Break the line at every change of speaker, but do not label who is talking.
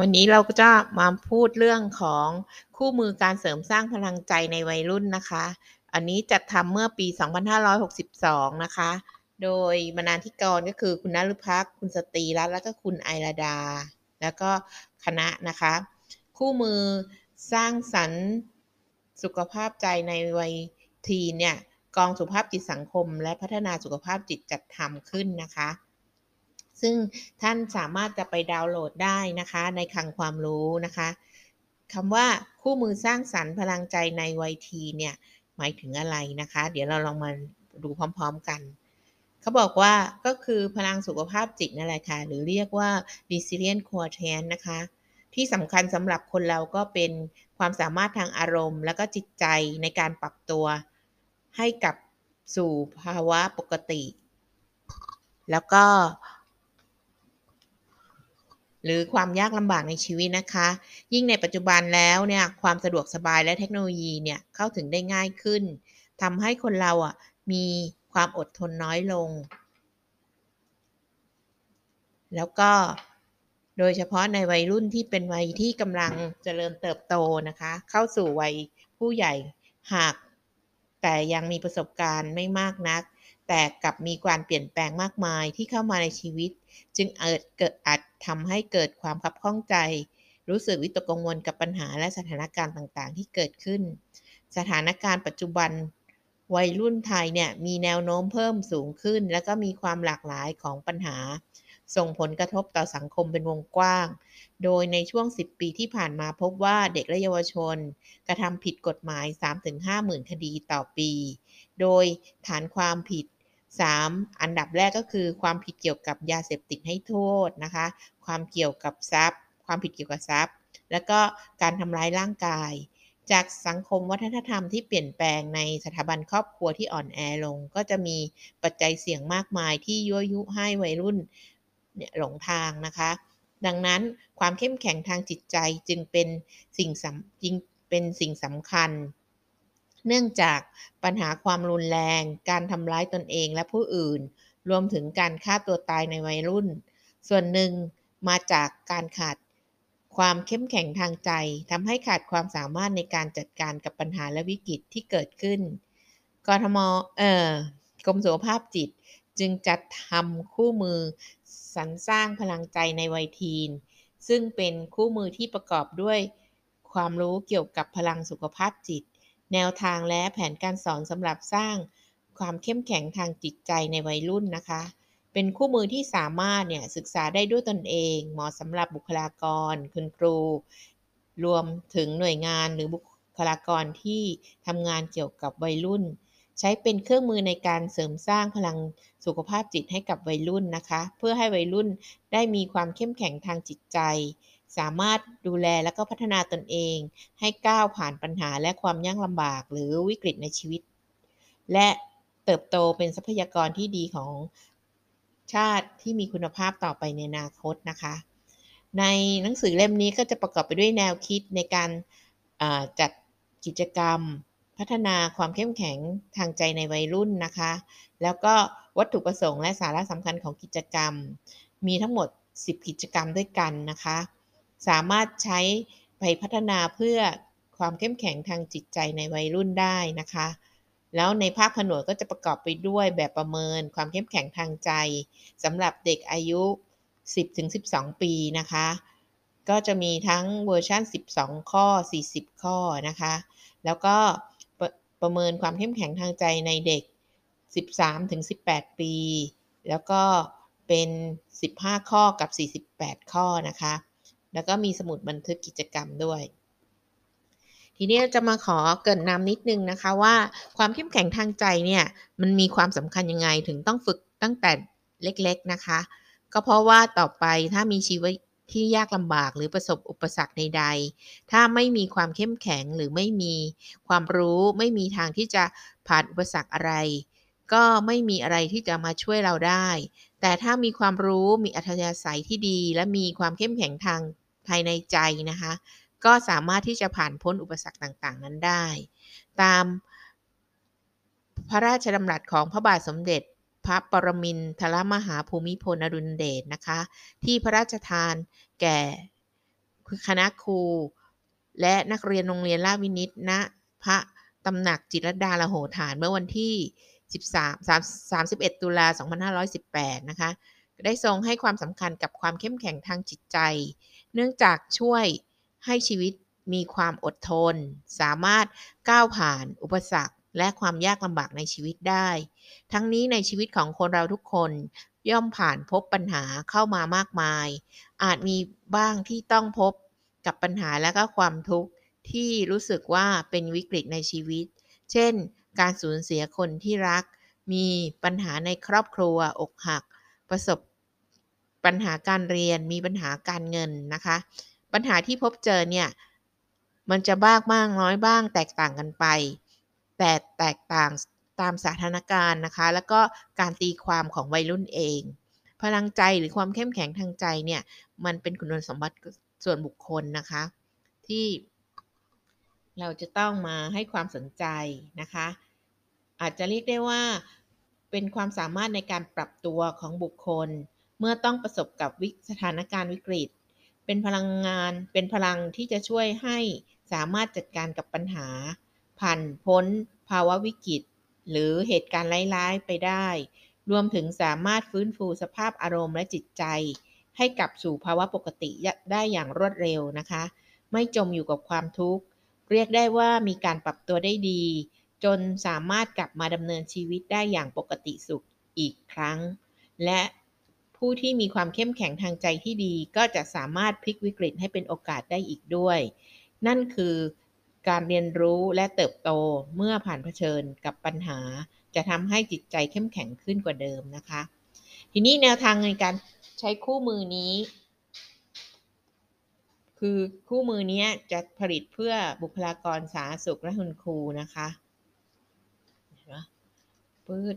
วันนี้เราก็จะมาพูดเรื่องของคู่มือการเสริมสร้างพลังใจในวัยรุ่นนะคะ อันนี้จัดทำเมื่อปี 2562 นะคะ โดยบรรณาธิกรก็คือคุณนฤพักคุณสตรีรัตน์แล้วก็คุณไอราดา แล้วก็คณะนะคะ คู่มือสร้างสรรค์สุขภาพใจในวัยทีเนี่ย กองสุขภาพจิตสังคม และพัฒนาสุขภาพจิตจัดทำขึ้นนะคะ ซึ่งท่านสามารถจะไปดาวน์โหลดได้นะคะในคลังความรู้นะคะคำว่าคู่มือสร้างสรรค์พลังใจในวัยทีเนี่ยหมายถึงอะไรนะคะ เดี๋ยวเราลองมาดูพร้อมๆกัน เขาบอกว่าก็คือพลังสุขภาพจิตนั่นแหละค่ะ หรือเรียกว่า resilient quotient นะคะ ที่สำคัญสำหรับคนเราก็เป็นความสามารถทางอารมณ์ และก็จิตใจในการปรับตัวให้กับสู่ภาวะปกติ แล้วก็ หรือความยากลำบากในชีวิตนะคะ ยิ่งในปัจจุบันแล้วเนี่ยความสะดวกสบายและเทคโนโลยีเนี่ยเข้าถึงได้ง่ายขึ้นทำให้คนเราอะมีความอดทนน้อยลง แล้วก็โดยเฉพาะในวัยรุ่นที่เป็นวัยที่กำลังเจริญเติบโตนะคะ เข้าสู่วัยผู้ใหญ่หาก แต่ยังมีประสบการณ์ไม่มากนัก แต่กลับมีการเปลี่ยนแปลงมากมายที่เข้ามาในชีวิต จึงอาจเกิดอาจทำให้เกิดความขับข้องใจ รู้สึกวิตกกังวลกับปัญหาและสถานการณ์ต่างๆ ที่เกิดขึ้น สถานการณ์ปัจจุบัน วัยรุ่นไทยเนี่ยมีแนวโน้มเพิ่มสูงขึ้น และก็มีความหลากหลายของปัญหา ส่งผลกระทบต่อสังคมเป็นวงกว้าง โดยในช่วง 10 ปีที่ผ่านมาพบว่าเด็กและเยาวชน กระทำผิดกฎหมาย 3-5 หมื่นคดีต่อปี โดยฐานความผิด 3. อันดับแรกก็คือความผิดเกี่ยวกับยาเสพติดให้โทษนะคะ ความเกี่ยวกับทรัพย์ ความผิดเกี่ยวกับทรัพย์ แล้วก็การทำร้ายร่างกาย จากสังคมวัฒนธรรมที่เปลี่ยนแปลงในสถาบันครอบครัวที่อ่อนแอลง ก็จะมีปัจจัยเสี่ยงมากมายที่ยั่วยุให้วัยรุ่นเนี่ยหลงทางนะคะ ดังนั้นความเข้มแข็งทางจิตใจจึงเป็นสิ่งสำจริงเป็นสิ่งสำคัญ เนื่องจากปัญหาความรุนแรง การทำร้ายตนเองและผู้อื่น รวมถึงการฆ่าตัวตายในวัยรุ่น ส่วนหนึ่งมาจากการขาดความเข้มแข็งทางใจทำให้ขาดความสามารถในการจัดการกับปัญหาและวิกฤตที่เกิดขึ้น กทม เอ่อกรมสุขภาพจิตจึงจัดทำคู่มือสรรสร้างพลังใจในวัยทีน ซึ่งเป็นคู่มือที่ประกอบด้วยความรู้เกี่ยวกับพลังสุขภาพจิต แนวทางและแผนการสอนสำหรับสร้างความเข้มแข็งทางจิตใจในวัยรุ่นนะคะ เป็นคู่มือที่สามารถเนี่ยศึกษาได้ด้วยตนเองเหมาะสำหรับบุคลากร คุณครู รวมถึงหน่วยงานหรือบุคลากรที่ทำงานเกี่ยวกับวัยรุ่น ใช้เป็นเครื่องมือในการเสริมสร้างพลังสุขภาพจิตให้กับวัยรุ่นนะคะ เพื่อให้วัยรุ่นได้มีความเข้มแข็งทางจิตใจ สามารถดูแลและก็พัฒนาตนเอง ให้ก้าวผ่านปัญหาและความยากลำบาก หรือวิกฤตในชีวิต และเติบโตเป็นทรัพยากรที่ดีของชาติที่มีคุณภาพต่อไปในอนาคตนะคะ ในหนังสือเล่มนี้ก็จะประกอบไปด้วยแนวคิดในการจัดกิจกรรม พัฒนาความเข้มแข็งทางใจในวัยรุ่นนะคะ แล้วก็วัตถุประสงค์และสาระสำคัญของกิจกรรม มีทั้งหมด 10 กิจกรรมด้วยกันนะคะ สามารถใช้ไปพัฒนาเพื่อความเข้มแข็งทางจิตใจในวัยรุ่นได้นะคะ แล้วในภาคผนวกก็จะประกอบไปด้วยแบบประเมินความเข้มแข็งทางใจสำหรับเด็กอายุ 10-12 ปีนะคะ ก็จะมีทั้งเวอร์ชัน12 ข้อ 40 ข้อนะคะ แล้วก็ประประเมินความเข้มแข็งทางใจในเด็ก 13-18 ปี แล้วก็เป็น 15 ข้อกับ 48 ข้อนะคะ แล้วก็มีสมุดบันทึกกิจกรรมด้วย ทีนี้จะมาขอเกินนำนิดนึงนะคะว่าความเข้มแข็งทางใจเนี่ยมันมีความสำคัญยังไงถึงต้องฝึกตั้งแต่เล็กๆนะคะ ก็เพราะว่าต่อไปถ้ามีชีวิตที่ยากลำบากหรือประสบอุปสรรคใด ๆ ถ้าไม่มีความเข้มแข็งหรือไม่มีความรู้ไม่มีทางที่จะผ่านอุปสรรคอะไร ก็ไม่มีอะไรที่จะมาช่วยเราได้ แต่ถ้ามีความรู้มีอัธยาศัยที่ดี และมีความเข้มแข็งทาง ภายในใจนะคะ ก็สามารถที่จะผ่านพ้นอุปสรรคต่างๆ นั้นได้ ตามพระราชดำรัสของพระบาทสมเด็จพระปรมินทรมหาภูมิพลอดุลเดชนะคะ ที่พระราชทานแก่คณะครู และนักเรียนโรงเรียนราชวินิตณพระตำหนักจิตรดาลโหฐานเมื่อวันที่ 13 31 ตุลา 2518 นะคะ ได้ทรงให้ความสำคัญกับความเข้มแข็งทางจิตใจ เนื่องจากช่วยให้ชีวิตมีความอดทน สามารถก้าวผ่านอุปสรรค และความยากลำบากในชีวิตได้ ทั้งนี้ในชีวิตของคนเราทุกคนย่อมผ่านพบปัญหาเข้ามามากมาย อาจมีบ้างที่ต้องพบกับปัญหาและก็ความทุกข์ที่รู้สึกว่าเป็นวิกฤตในชีวิต เช่น การสูญเสียคนที่รัก มีปัญหาในครอบครัวอกหัก ประสบ ปัญหาการเรียนมีปัญหาการเงินนะคะ ปัญหาที่พบเจอเนี่ยมันจะบ้างบ้างน้อยบ้างแตกต่างกันไป แต่แตกต่างตามสถานการณ์นะคะ แล้วก็การตีความของวัยรุ่นเอง พลังใจหรือความเข้มแข็งทางใจเนี่ย มันเป็นคุณสมบัติส่วนบุคคลนะคะ ที่เราจะต้องมาให้ความสนใจนะคะ อาจจะเรียกได้ว่าเป็นความสามารถในการปรับตัวของบุคคล เมื่อต้องประสบกับวิสถานการณ์วิกฤต เป็นพลังงานเป็นพลังที่จะช่วยให้สามารถจัดการกับปัญหา ผ่านพ้น ภาวะวิกฤต หรือเหตุการณ์ร้ายๆไปได้ รวมถึงสามารถฟื้นฟูสภาพอารมณ์และจิตใจ ให้กลับสู่ภาวะปกติได้อย่างรวดเร็วนะคะ ไม่จมอยู่กับความทุกข์ เรียกได้ว่ามีการปรับตัวได้ดี จนสามารถกลับมาดำเนินชีวิตได้อย่างปกติสุขอีกครั้ง และ ผู้ที่มีความเข้มแข็งทางใจที่ดี ก็จะสามารถพลิกวิกฤตให้เป็นโอกาสได้อีกด้วย นั่นคือการเรียนรู้และเติบโตเมื่อผ่านเผชิญกับปัญหา จะทำให้จิตใจเข้มแข็งขึ้นกว่าเดิมนะคะ ทีนี้แนวทางในการใช้คู่มือนี้ คือคู่มือนี้จะผลิตเพื่อบุคลากรสาธารณสุขและคุณครูนะคะเห็นไหมปืด